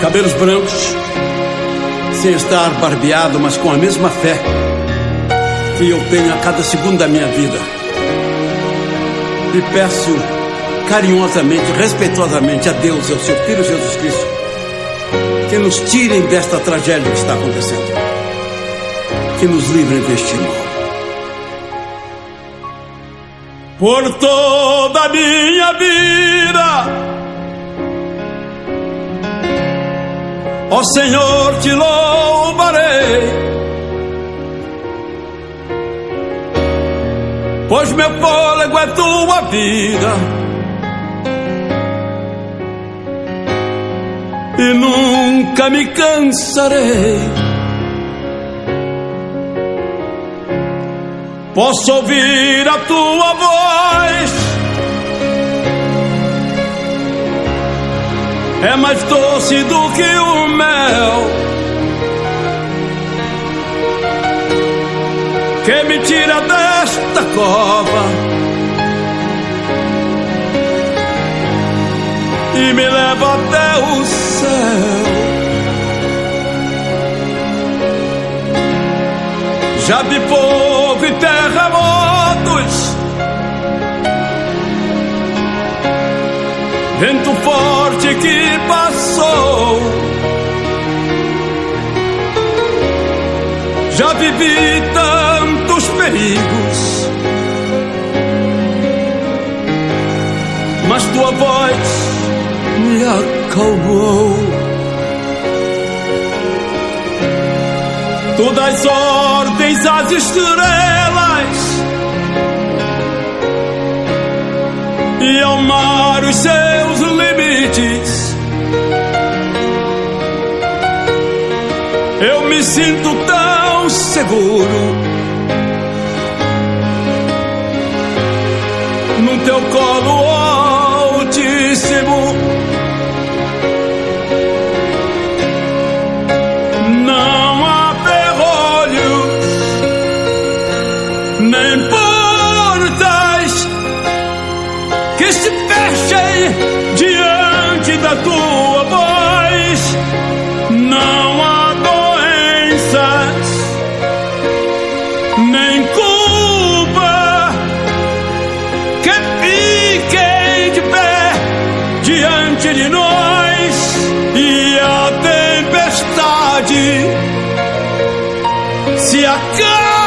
cabelos brancos, sem estar barbeado, mas com a mesma fé que eu tenho a cada segundo da minha vida. E peço carinhosamente, respeitosamente a Deus ao seu Filho Jesus Cristo que nos tirem desta tragédia que está acontecendo, que nos livrem deste mal. Por toda a minha vida Ó Senhor, te louvarei, pois meu fôlego é tua vida, e nunca me cansarei. Posso ouvir a tua voz é mais doce do que o mel. Que me tira desta cova e me leva até o céu. Já vi fogo e terremotos vento forte vivi tantos perigos, mas tua voz me acalmou. Tu das ordens às estrelas e ao mar os seus limites. Eu me sinto tão seguro no teu colo altíssimo. Não há ferrolhos, nem diante da tua se